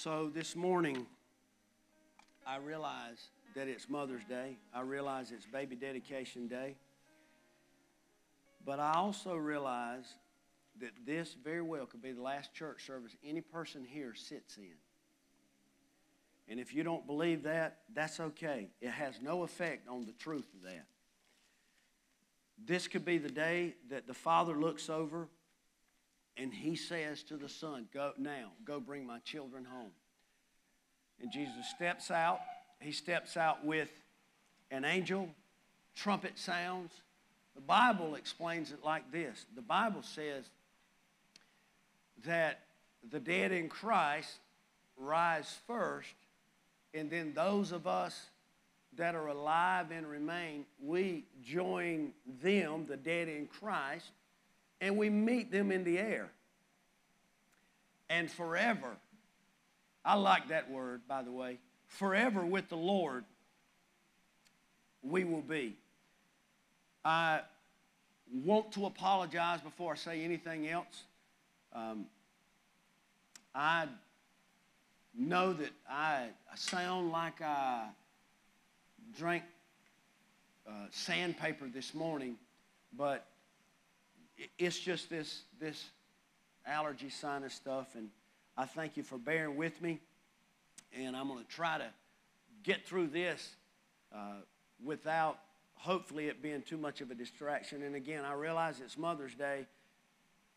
So this morning, I realize that it's Mother's Day. I realize it's baby dedication day. But I also realize that this very well could be the last church service any person here sits in. And if you don't believe that, that's okay. It has no effect on the truth of that. This could be the day that the Father looks over and he says to the Son, Go now, go bring my children home. And Jesus steps out. He steps out with an angel, trumpet sounds. The Bible explains it like this the Bible says that the dead in Christ rise first, and then those of us that are alive and remain, we join them, the dead in Christ, and we meet them in the air. And forever, I like that word, by the way, forever with the Lord, we will be. I want to apologize before I say anything else. Um, I know that I, sound like I drank uh, sandpaper this morning, but it's just this, this allergy sinus stuff. And I thank you for bearing with me. And I'm going to try to get through this uh, without hopefully it being too much of a distraction. And again, I realize it's Mother's Day,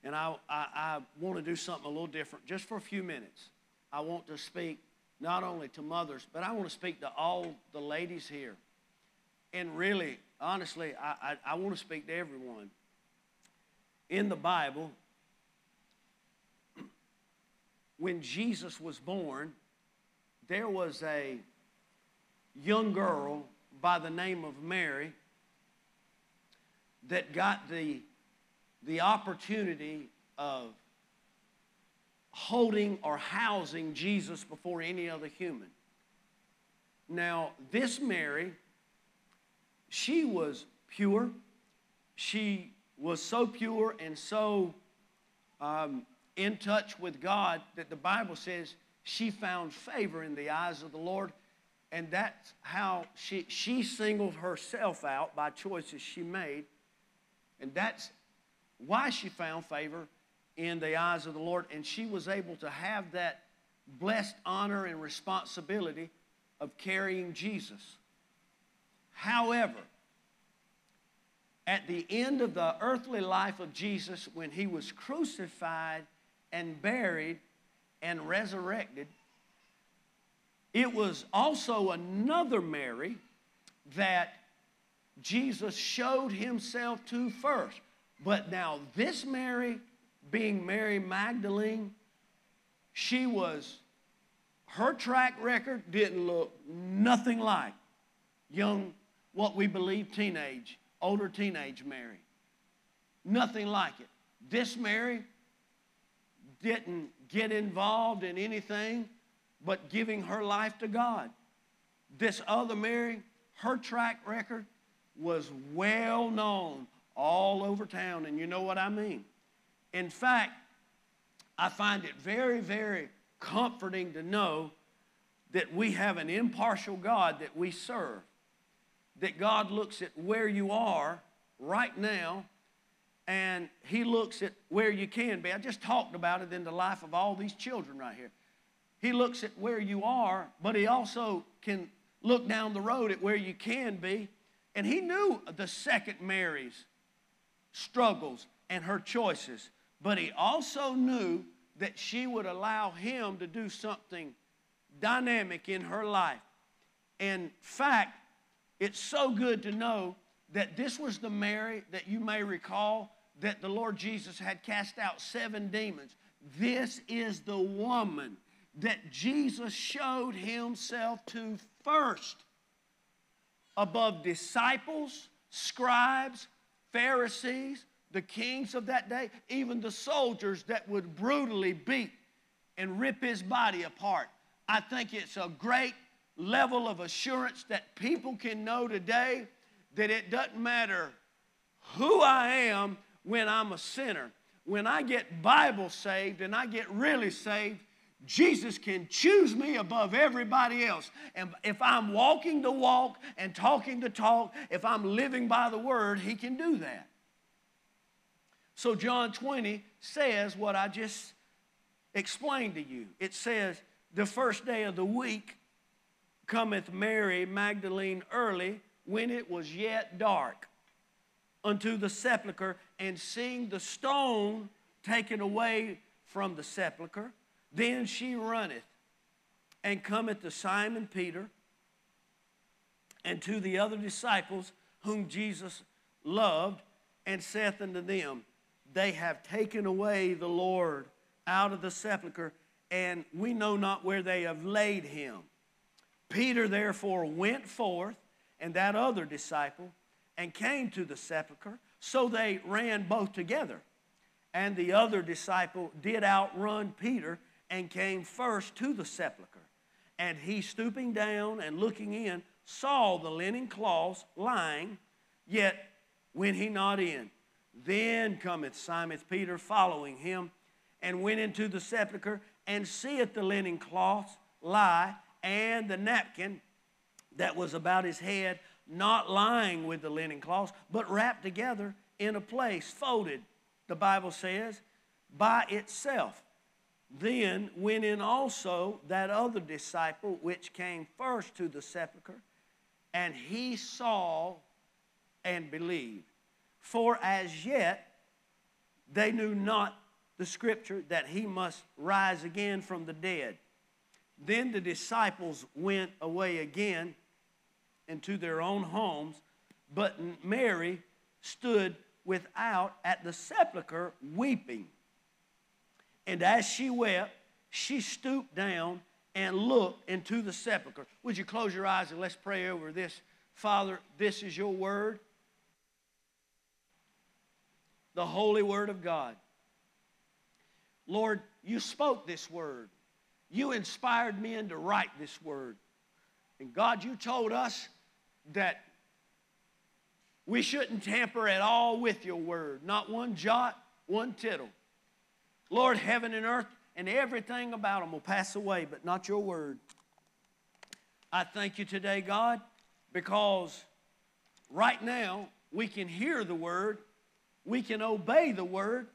and I, I, I want to do something a little different just for a few minutes. I want to speak not only to mothers, but I want to speak to all the ladies here. And really, honestly, I, I, I want to speak to everyone. In the Bible, when Jesus was born, there was a young girl by the name of Mary that got the, the opportunity of holding or housing Jesus before any other human. Now, this Mary, she was pure. She was so pure and so um, in touch with God that the Bible says she found favor in the eyes of the Lord. And that's how she, she singled herself out by choices she made. And that's why she found favor in the eyes of the Lord. And she was able to have that blessed honor and responsibility of carrying Jesus. However, at the end of the earthly life of Jesus, when he was crucified and buried and resurrected, it was also another Mary that Jesus showed himself to first. But now, this Mary being Mary Magdalene, she was, her track record didn't look nothing like young, what we believe teenage, older teenage Mary. Nothing like it. This Mary didn't get involved in anything but giving her life to God. This other Mary, her track record was well known all over town, and you know what I mean. In fact, I find it very, very comforting to know that we have an impartial God that we serve. That God looks at where you are right now and He looks at where you can be. I just talked about it in the life of all these children right here. He looks at where you are, but He also can look down the road at where you can be. And He knew the second Mary's struggles and her choices. But he also knew that she would allow him to do something dynamic in her life. In fact, it's so good to know that this was the Mary that you may recall that the Lord Jesus had cast out seven demons. This is the woman that Jesus showed himself to first above disciples, scribes, Pharisees, the kings of that day, even the soldiers that would brutally beat and rip his body apart. I think it's a great level of assurance that people can know today that it doesn't matter who I am when I'm a sinner. When I get Bible saved and I get really saved, Jesus can choose me above everybody else. And if I'm walking the walk and talking the talk, if I'm living by the word, He can do that. So, John 20 says what I just explained to you. It says, The first day of the week cometh Mary Magdalene early when it was yet dark unto the sepulchre, and seeing the stone taken away from the sepulchre, then she runneth and cometh to Simon Peter and to the other disciples whom Jesus loved, and saith unto them, They have taken away the Lord out of the sepulchre, and we know not where they have laid him. Peter therefore went forth, and that other disciple, and came to the sepulchre. So they ran both together. And the other disciple did outrun Peter and came first to the sepulchre. And he, stooping down and looking in, saw the linen cloths lying, yet went he not in. Then cometh Simon Peter following him, and went into the sepulchre, and seeth the linen cloths lie, and the napkin that was about his head, not lying with the linen cloths, but wrapped together in a place, folded, the Bible says, by itself. Then went in also that other disciple which came first to the sepulchre, and he saw and believed. For as yet they knew not the scripture that he must rise again from the dead. Then the disciples went away again into their own homes, but Mary stood without at the sepulchre weeping. And as she wept, she stooped down and looked into the sepulchre. Would you close your eyes and let's pray over this? Father, this is your word, the holy word of God. Lord, you spoke this word. You inspired men to write this word. And God, you told us that we shouldn't tamper at all with your word, not one jot, one tittle. Lord, heaven and earth and everything about them will pass away, but not your word. I thank you today, God, because right now we can hear the word, we can obey the word,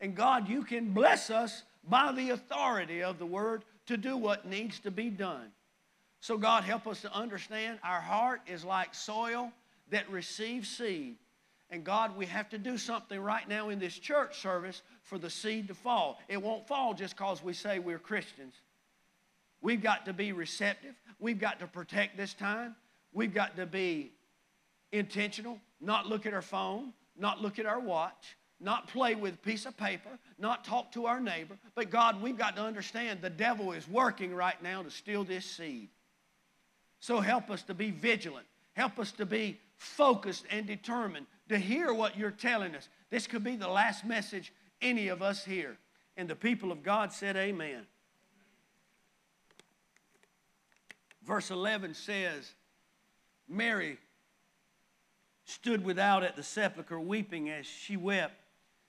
and God, you can bless us by the authority of the word to do what needs to be done. So, God, help us to understand our heart is like soil that receives seed. And God, we have to do something right now in this church service for the seed to fall. It won't fall just because we say we're Christians. We've got to be receptive. We've got to protect this time. We've got to be intentional, not look at our phone, not look at our watch, not play with a piece of paper, not talk to our neighbor. But God, we've got to understand the devil is working right now to steal this seed. So help us to be vigilant. Help us to be focused and determined to hear what you're telling us. This could be the last message any of us hear. And the people of God said, Amen. Verse 11 says, Mary stood without at the sepulchre weeping as she wept.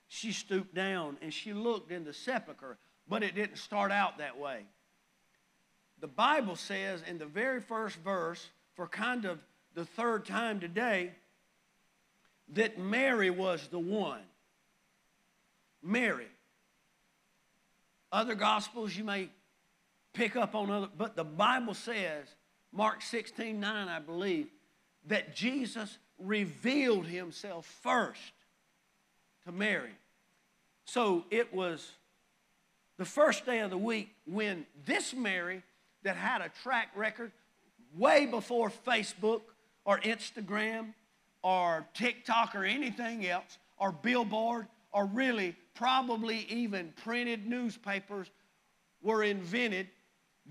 She stooped down and she looked in the sepulchre, but it didn't start out that way. The Bible says in the very first verse, for kind of the third time today, that Mary was the one. Mary. Other gospels you may pick up on other, but the Bible says, Mark 16 9, I believe, that Jesus revealed himself first to Mary. So it was the first day of the week when this Mary that had a track record way before Facebook or Instagram or TikTok or anything else, or billboard, or really probably even printed newspapers were invented,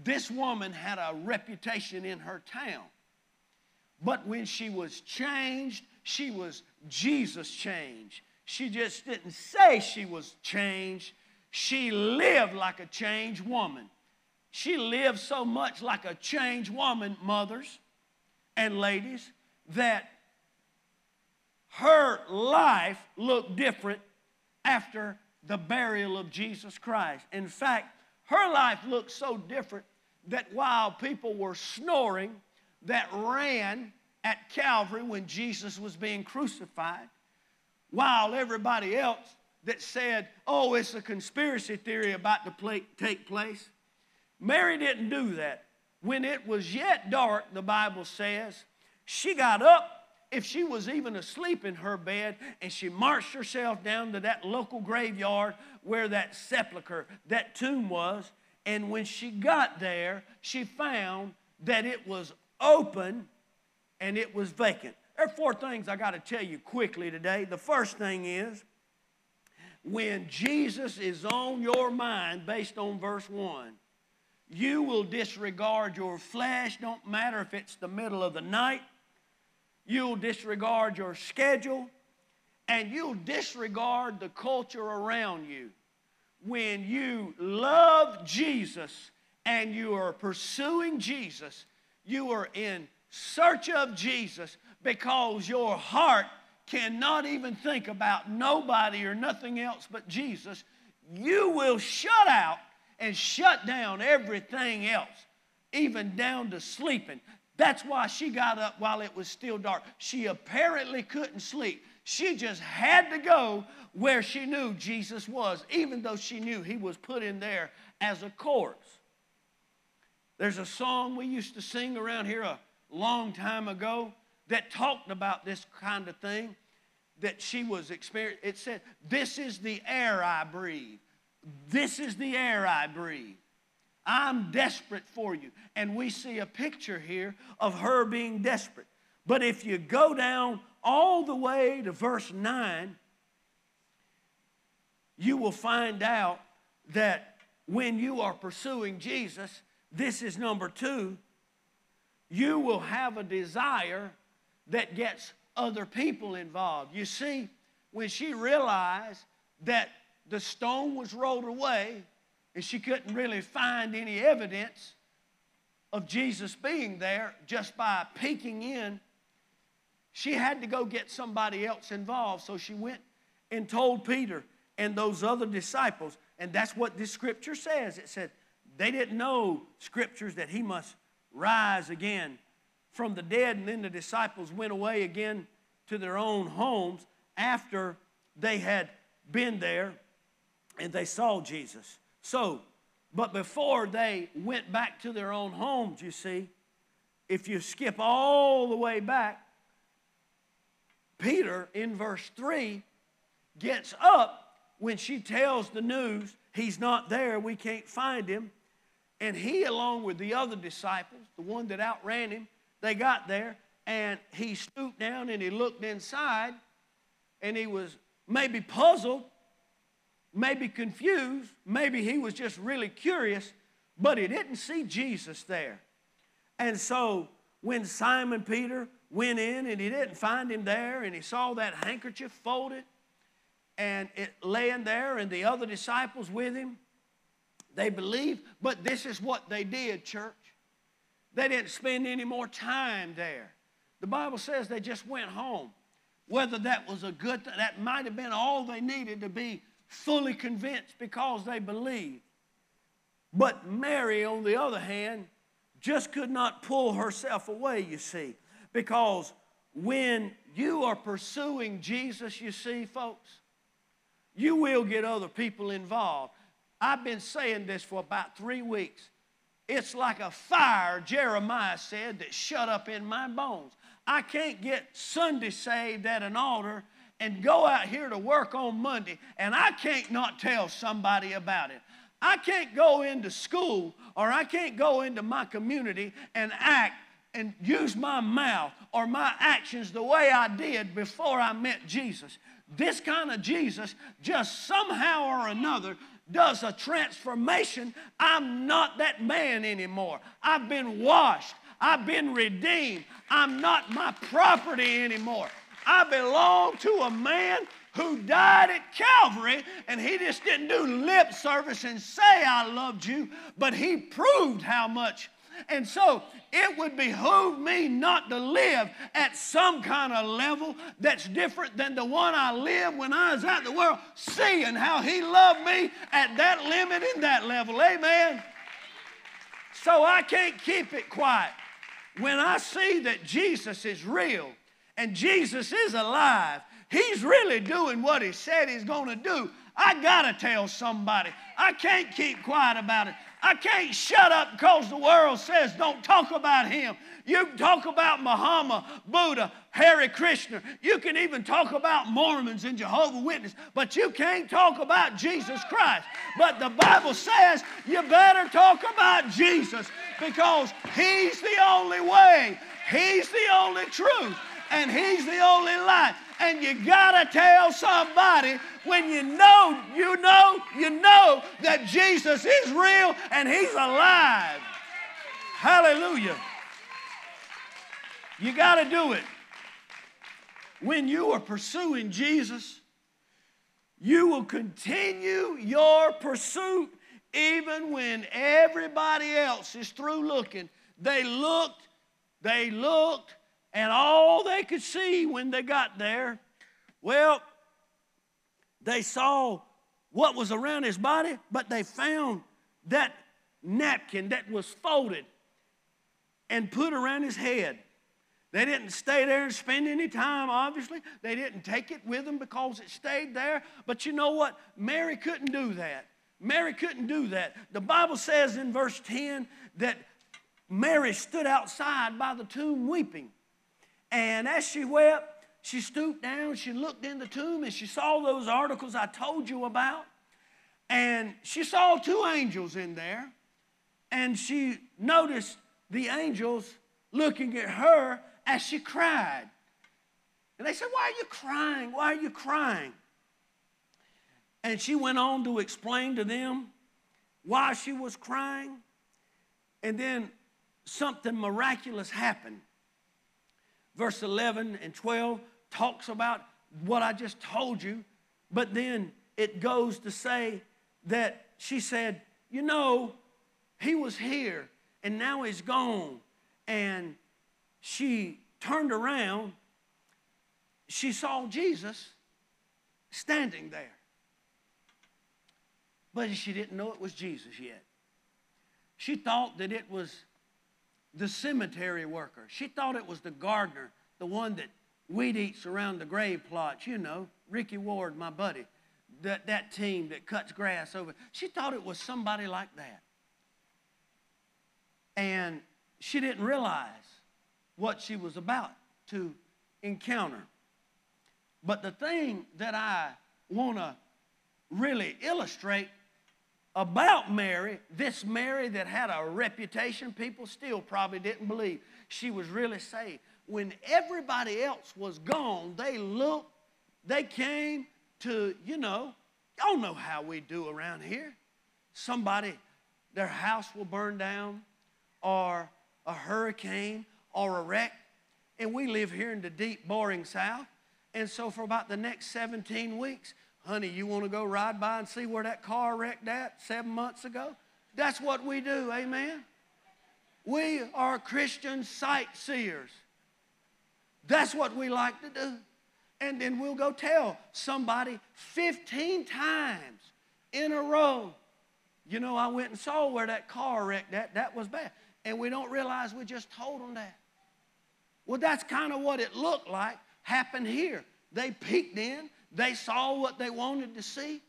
this woman had a reputation in her town. But when she was changed, she was Jesus changed. She just didn't say she was changed, she lived like a changed woman. She lived so much like a changed woman, mothers and ladies, that her life looked different after the burial of Jesus Christ. In fact, her life looked so different that while people were snoring that ran at Calvary when Jesus was being crucified, while everybody else that said, oh, it's a conspiracy theory about to play, take place, Mary didn't do that. When it was yet dark, the Bible says, she got up if she was even asleep in her bed and she marched herself down to that local graveyard where that sepulcher, that tomb was, and when she got there, she found that it was open and it was vacant. There are four things I got to tell you quickly today. The first thing is when Jesus is on your mind based on verse 1, you will disregard your flesh, don't matter if it's the middle of the night. You'll disregard your schedule, and you'll disregard the culture around you. When you love Jesus and you are pursuing Jesus, you are in search of Jesus because your heart cannot even think about nobody or nothing else but Jesus, you will shut out and shut down everything else, even down to sleeping. That's why she got up while it was still dark. She apparently couldn't sleep. She just had to go where she knew Jesus was, even though she knew he was put in there as a corpse. There's a song we used to sing around here a long time ago that talked about this kind of thing that she was experiencing. It said, This is the air I breathe. This is the air I breathe. I'm desperate for you. And we see a picture here of her being desperate. But if you go down all the way to verse 9, you will find out that when you are pursuing Jesus, this is number two, you will have a desire that gets other people involved. You see, when she realized that the stone was rolled away and she couldn't really find any evidence of Jesus being there just by peeking in, she had to go get somebody else involved. So she went and told Peter and those other disciples. And that's what this scripture says. It said they didn't know scriptures that he must rise again from the dead, and then the disciples went away again to their own homes after they had been there and they saw Jesus. So, but before they went back to their own homes, you see, if you skip all the way back, Peter in verse 3 gets up when she tells the news he's not there, we can't find him. And he, along with the other disciples, the one that outran him, they got there and he stooped down and he looked inside and he was maybe puzzled, maybe confused, maybe he was just really curious, but he didn't see Jesus there. And so when Simon Peter went in and he didn't find him there and he saw that handkerchief folded and it laying there and the other disciples with him, they believed, but this is what they did, church. They didn't spend any more time there. The Bible says they just went home. Whether that was a good thing, that might have been all they needed to be fully convinced because they believed. But Mary, on the other hand, just could not pull herself away, you see, because when you are pursuing Jesus, you see, folks, you will get other people involved. I've been saying this for about three weeks. It's like a fire, Jeremiah said, that shut up in my bones. I can't get Sunday saved at an altar and go out here to work on Monday, and I can't not tell somebody about it. I can't go into school or I can't go into my community and act and use my mouth or my actions the way I did before I met Jesus. This kind of Jesus just somehow or another does a transformation, I'm not that man anymore. I've been washed. I've been redeemed. I'm not my property anymore. I belong to a man who died at Calvary, and he just didn't do lip service and say, I loved you, but he proved how much And so it would behoove me not to live at some kind of level that's different than the one I lived when I was out in the world, seeing how He loved me at that limit in that level. Amen. So I can't keep it quiet. When I see that Jesus is real and Jesus is alive, He's really doing what He said He's going to do. I got to tell somebody. I can't keep quiet about it. I can't shut up because the world says don't talk about him. You can talk about Muhammad, Buddha, Hare Krishna. You can even talk about Mormons and Jehovah Witness, but you can't talk about Jesus Christ. But the Bible says you better talk about Jesus because he's the only way, he's the only truth, and he's the only light. And you gotta tell somebody when you know, you know, you know that Jesus is real and He's alive. Hallelujah. You gotta do it. When you are pursuing Jesus, you will continue your pursuit even when everybody else is through looking. They looked, they looked, and all they could see when they got there, well, they saw what was around his body, but they found that napkin that was folded and put around his head. They didn't stay there and spend any time, obviously. They didn't take it with them because it stayed there. But you know what? Mary couldn't do that. Mary couldn't do that. The Bible says in verse 10 that Mary stood outside by the tomb weeping. And as she wept, she stooped down, she looked in the tomb, and she saw those articles I told you about. And she saw two angels in there. And she noticed the angels looking at her as she cried. And they said, Why are you crying? Why are you crying? And she went on to explain to them why she was crying. And then something miraculous happened verse 11 and 12 talks about what I just told you, but then it goes to say that she said, You know, he was here and now he's gone. And she turned around, she saw Jesus standing there. But she didn't know it was Jesus yet. She thought that it was the cemetery worker. She thought it was the gardener, the one that weed eats around the grave plots, you know, Ricky Ward, my buddy, that, that team that cuts grass over. She thought it was somebody like that. And she didn't realize what she was about to encounter. But the thing that I want to really illustrate about Mary, this Mary that had a reputation, people still probably didn't believe she was really saved. When everybody else was gone, they looked, they came to, you know, y'all know how we do around here. Somebody, their house will burn down, or a hurricane, or a wreck. And we live here in the deep, boring South. And so for about the next 17 weeks, Honey, you want to go ride by and see where that car wrecked at seven months ago? That's what we do, amen? We are Christian sightseers. That's what we like to do. And then we'll go tell somebody 15 times in a row, you know, I went and saw where that car wrecked at. That was bad. And we don't realize we just told them that. Well, that's kind of what it looked like happened here. They peeked in, they saw what they wanted to see.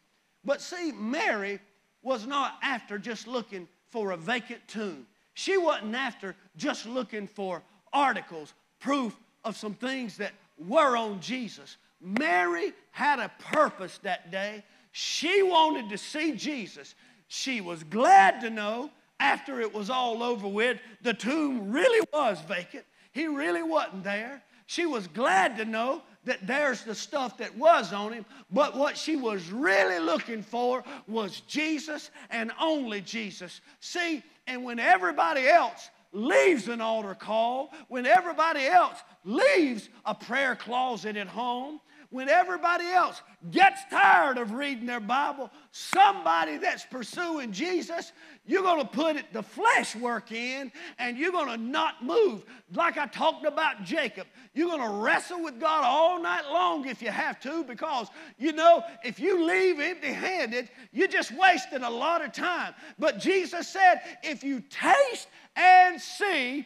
But see, Mary was not after just looking for a vacant tomb. She wasn't after just looking for articles, proof of some things that were on Jesus. Mary had a purpose that day. She wanted to see Jesus. She was glad to know after it was all over with, the tomb really was vacant. He really wasn't there. She was glad to know that there's the stuff that was on him, but what she was really looking for was Jesus and only Jesus. See, and when everybody else leaves an altar call, when everybody else leaves a prayer closet at home, when everybody else gets tired of reading their Bible, somebody that's pursuing Jesus, you're going to put it, the flesh work in and you're going to not move. Like I talked about Jacob, you're going to wrestle with God all night long if you have to because you know if you leave empty handed, you're just wasted a lot of time. But Jesus said, if you taste and see,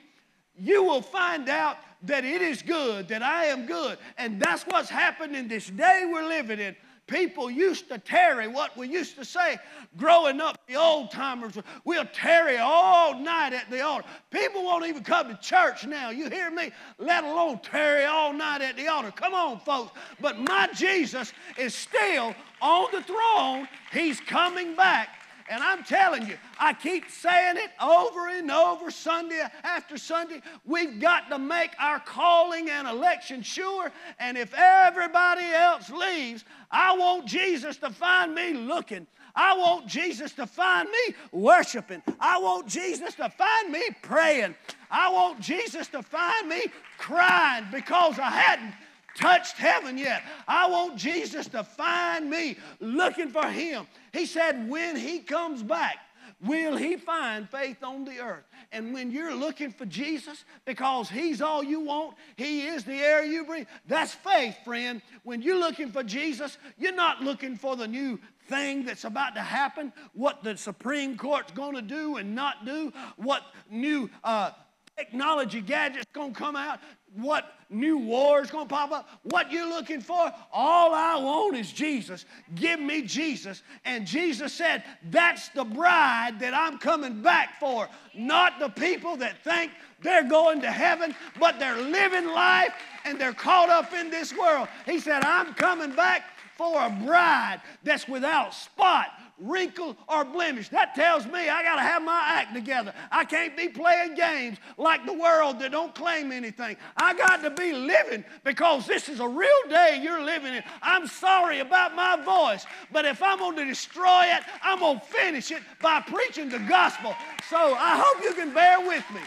you will find out that it is good, that I am good. And that's what's happened in this day we're living in. People used to tarry, what we used to say growing up, the old timers, we'll tarry all night at the altar. People won't even come to church now, you hear me? Let alone tarry all night at the altar. Come on, folks. But my Jesus is still on the throne, He's coming back. And I'm telling you, I keep saying it over and over, Sunday after Sunday. We've got to make our calling and election sure. And if everybody else leaves, I want Jesus to find me looking. I want Jesus to find me worshiping. I want Jesus to find me praying. I want Jesus to find me crying because I hadn't touched heaven yet. I want Jesus to find me looking for Him. He said, when He comes back, will He find faith on the earth? And when you're looking for Jesus because He's all you want, He is the air you breathe, that's faith, friend. When you're looking for Jesus, you're not looking for the new thing that's about to happen, what the Supreme Court's going to do and not do, what new uh, technology gadget's going to come out what new war is going to pop up, what you're looking for. All I want is Jesus. Give me Jesus. And Jesus said, That's the bride that I'm coming back for. Not the people that think they're going to heaven, but they're living life and they're caught up in this world. He said, I'm coming back for a bride that's without spot wrinkle, or blemish. That tells me I got to have my act together. I can't be playing games like the world that don't claim anything. I got to be living because this is a real day you're living in. I'm sorry about my voice, but if I'm going to destroy it, I'm going to finish it by preaching the gospel. So I hope you can bear with me.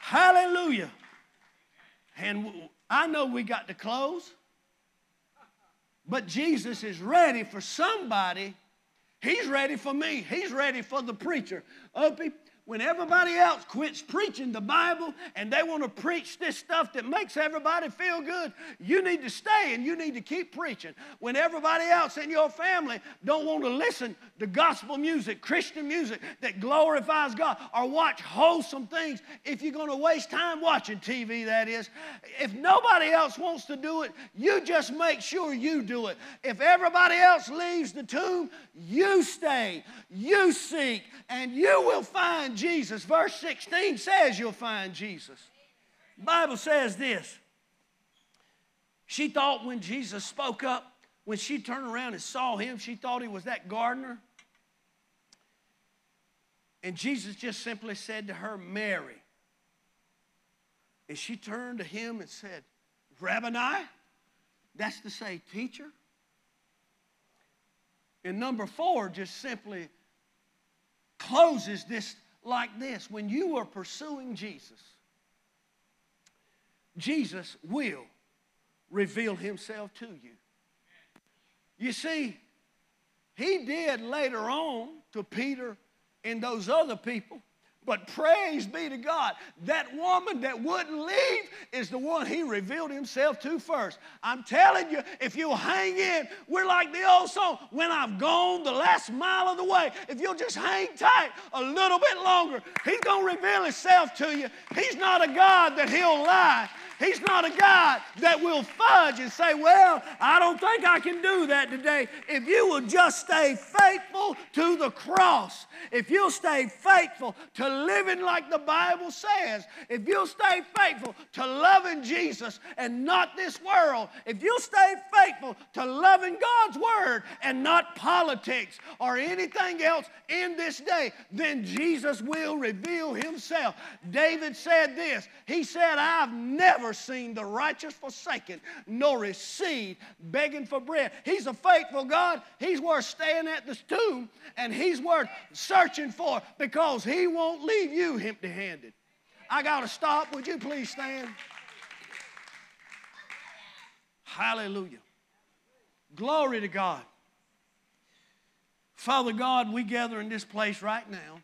Hallelujah. And I know we got to close. But Jesus is ready for somebody. He's ready for me. He's ready for the preacher. Opie, when everybody else quits preaching the Bible and they want to preach this stuff that makes everybody feel good, you need to stay and you need to keep preaching. When everybody else in your family don't want to listen to gospel music, Christian music that glorifies God, or watch wholesome things, if you're going to waste time watching TV, that is, if nobody else wants to do it, you just make sure you do it. If everybody else leaves the tomb, you stay, you seek, and you will find Jesus. Verse 16 says you'll find Jesus. The Bible says this. She thought when Jesus spoke up, when she turned around and saw him, she thought he was that gardener. And Jesus just simply said to her, Mary. And she turned to him and said, Rabboni? That's to say, teacher. And number four just simply closes this like this when you are pursuing Jesus, Jesus will reveal himself to you. You see, he did later on to Peter and those other people but praise be to God. That woman that wouldn't leave is the one he revealed himself to first. I'm telling you, if you'll hang in, we're like the old song, when I've gone the last mile of the way, if you'll just hang tight a little bit longer, he's going to reveal himself to you. He's not a God that he'll lie. He's not a God that will fudge and say, Well, I don't think I can do that today. If you will just stay faithful to the cross, if you'll stay faithful to living like the Bible says, if you'll stay faithful to loving Jesus and not this world, if you'll stay faithful to loving God's Word and not politics or anything else in this day, then Jesus will reveal Himself. David said this He said, I've never seen the righteous forsaken, nor his seed begging for bread. He's a faithful God. He's worth staying at the tomb, and he's worth searching for because he won't leave you empty handed. I got to stop. Would you please stand? Hallelujah. Glory to God. Father God, we gather in this place right now.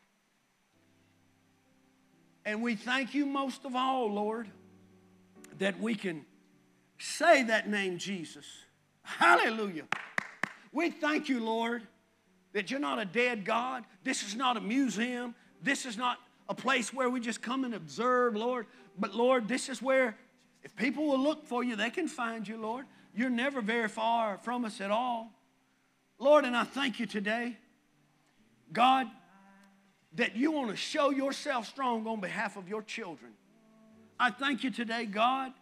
And we thank you most of all, Lord, that we can say that name, Jesus. Hallelujah. We thank you, Lord, that you're not a dead God. This is not a museum. This is not a place where we just come and observe, Lord. But, Lord, this is where if people will look for you, they can find you, Lord. You're never very far from us at all. Lord, and I thank you today, God, that you want to show yourself strong on behalf of your children. I thank you today, God,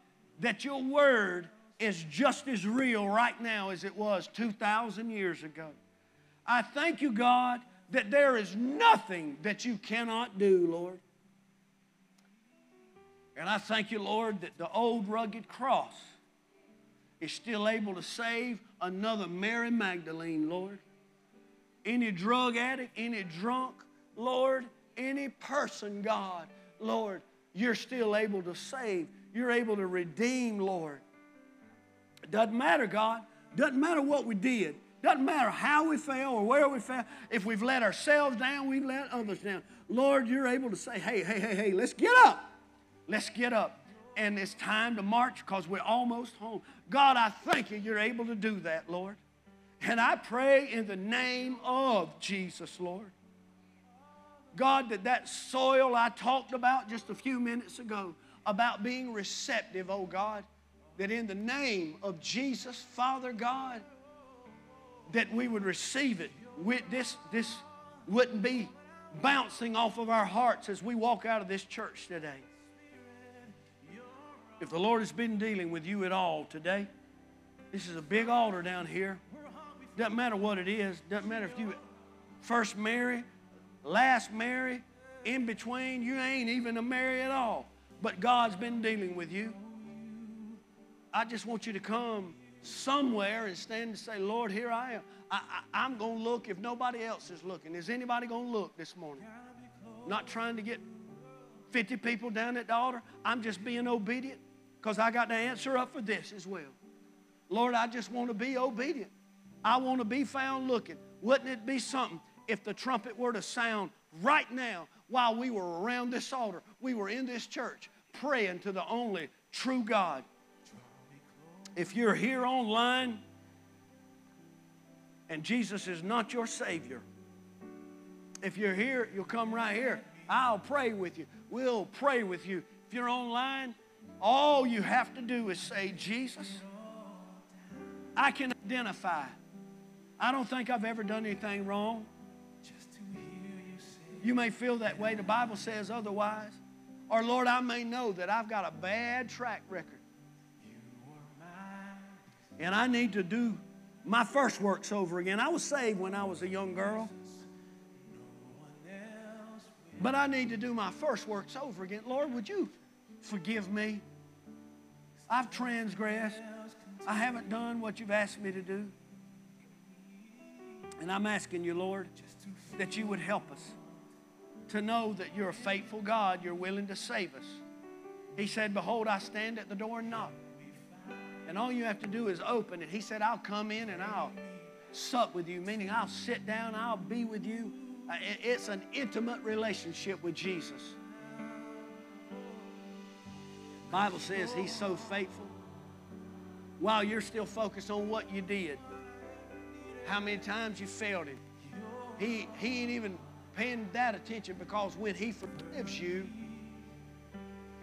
that your word is just as real right now as it was 2,000 years ago. I thank you, God, that there is nothing that you cannot do, Lord. And I thank you, Lord, that the old rugged cross is still able to save another Mary Magdalene, Lord. Any drug addict, any drunk, Lord, any person, God, Lord, you're still able to save. You're able to redeem, Lord. It doesn't matter, God. Doesn't matter what we did. Doesn't matter how we fell or where we fell. If we've let ourselves down, we've let others down. Lord, you're able to say, hey, hey, hey, hey, let's get up. Let's get up. And it's time to march because we're almost home. God, I thank you you're able to do that, Lord. And I pray in the name of Jesus, Lord. God, that that soil I talked about just a few minutes ago, about being receptive, oh God, that in the name of Jesus, Father God, that we would receive it. This, this wouldn't be bouncing off of our hearts as we walk out of this church today. If the Lord has been dealing with you at all today, this is a big altar down here. Doesn't matter what it is. Doesn't matter if you first marry, last marry, in between. You ain't even a Mary at all. But God's been dealing with you. I just want you to come somewhere and stand and say, Lord, here I am. I, am going to look if nobody else is looking. Is anybody going to look this morning? Not trying to get 50 people down at the altar. I'm just being obedient because I got to answer up for this as well. Lord, I just want to be obedient. I want to be found looking. Wouldn't it be something if the trumpet were to sound right now while we were around this altar, we were in this church praying to the only true God? If you're here online and Jesus is not your Savior, if you're here, you'll come right here. I'll pray with you. We'll pray with you. If you're online, all you have to do is say, Jesus, I can identify. I don't think I've ever done anything wrong. You may feel that way. The Bible says otherwise. Or, Lord, I may know that I've got a bad track record. And I need to do my first works over again. I was saved when I was a young girl. But I need to do my first works over again. Lord, would you forgive me? I've transgressed. I haven't done what you've asked me to do. And I'm asking you, Lord, that you would help us to know that you're a faithful God. You're willing to save us. He said, Behold, I stand at the door and knock. And all you have to do is open it. He said, I'll come in and I'll sup with you, meaning I'll sit down, I'll be with you. Uh, it's an intimate relationship with Jesus. Bible says he's so faithful. While you're still focused on what you did, how many times you failed him. He, he ain't even paying that attention because when he forgives you,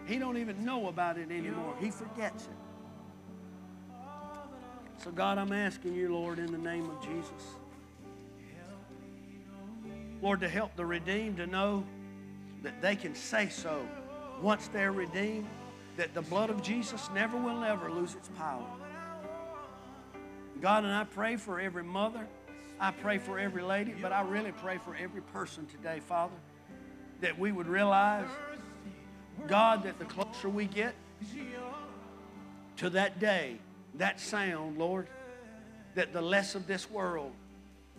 he don't even know about it anymore. He forgets it. So, God, I'm asking you, Lord, in the name of Jesus, Lord, to help the redeemed to know that they can say so once they're redeemed, that the blood of Jesus never will ever lose its power. God, and I pray for every mother. I pray for every lady, but I really pray for every person today, Father, that we would realize, God, that the closer we get to that day that sound, Lord, that the less of this world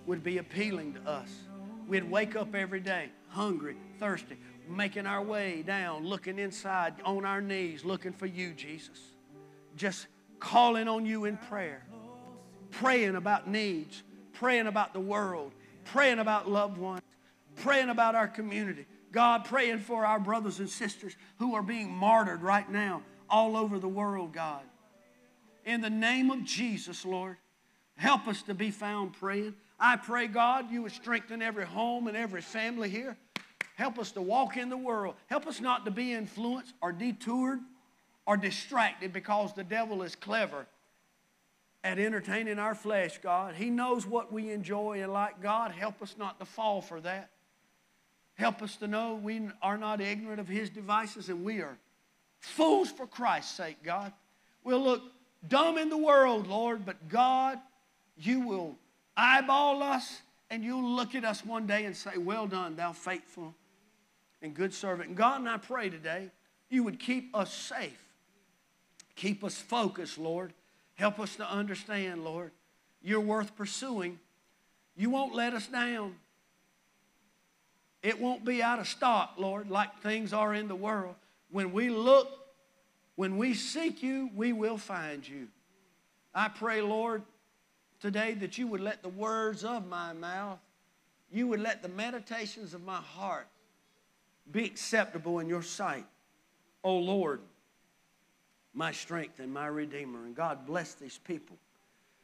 would be appealing to us. We'd wake up every day hungry, thirsty. making our way down, looking inside, on our knees, looking for you, Jesus. Just calling on you in prayer, praying about needs, praying about the world, praying about loved ones, praying about our community. God, praying for our brothers and sisters who are being martyred right now all over the world, God. In the name of Jesus, Lord, help us to be found praying. I pray, God, you would strengthen every home and every family here. Help us to walk in the world. Help us not to be influenced or detoured or distracted because the devil is clever at entertaining our flesh, God. He knows what we enjoy and like. God, help us not to fall for that. Help us to know we are not ignorant of his devices and we are fools for Christ's sake, God. We'll look dumb in the world, Lord, but God, you will eyeball us and you'll look at us one day and say, Well done, thou faithful and good servant. And God, and I pray today you would keep us safe, keep us focused, Lord. Help us to understand, Lord, you're worth pursuing. You won't let us down. It won't be out of stock, Lord, like things are in the world. When we look, when we seek you, we will find you. I pray, Lord, today that you would let the words of my mouth, you would let the meditations of my heart be acceptable in your sight. Oh Lord, my strength and my redeemer. And God bless these people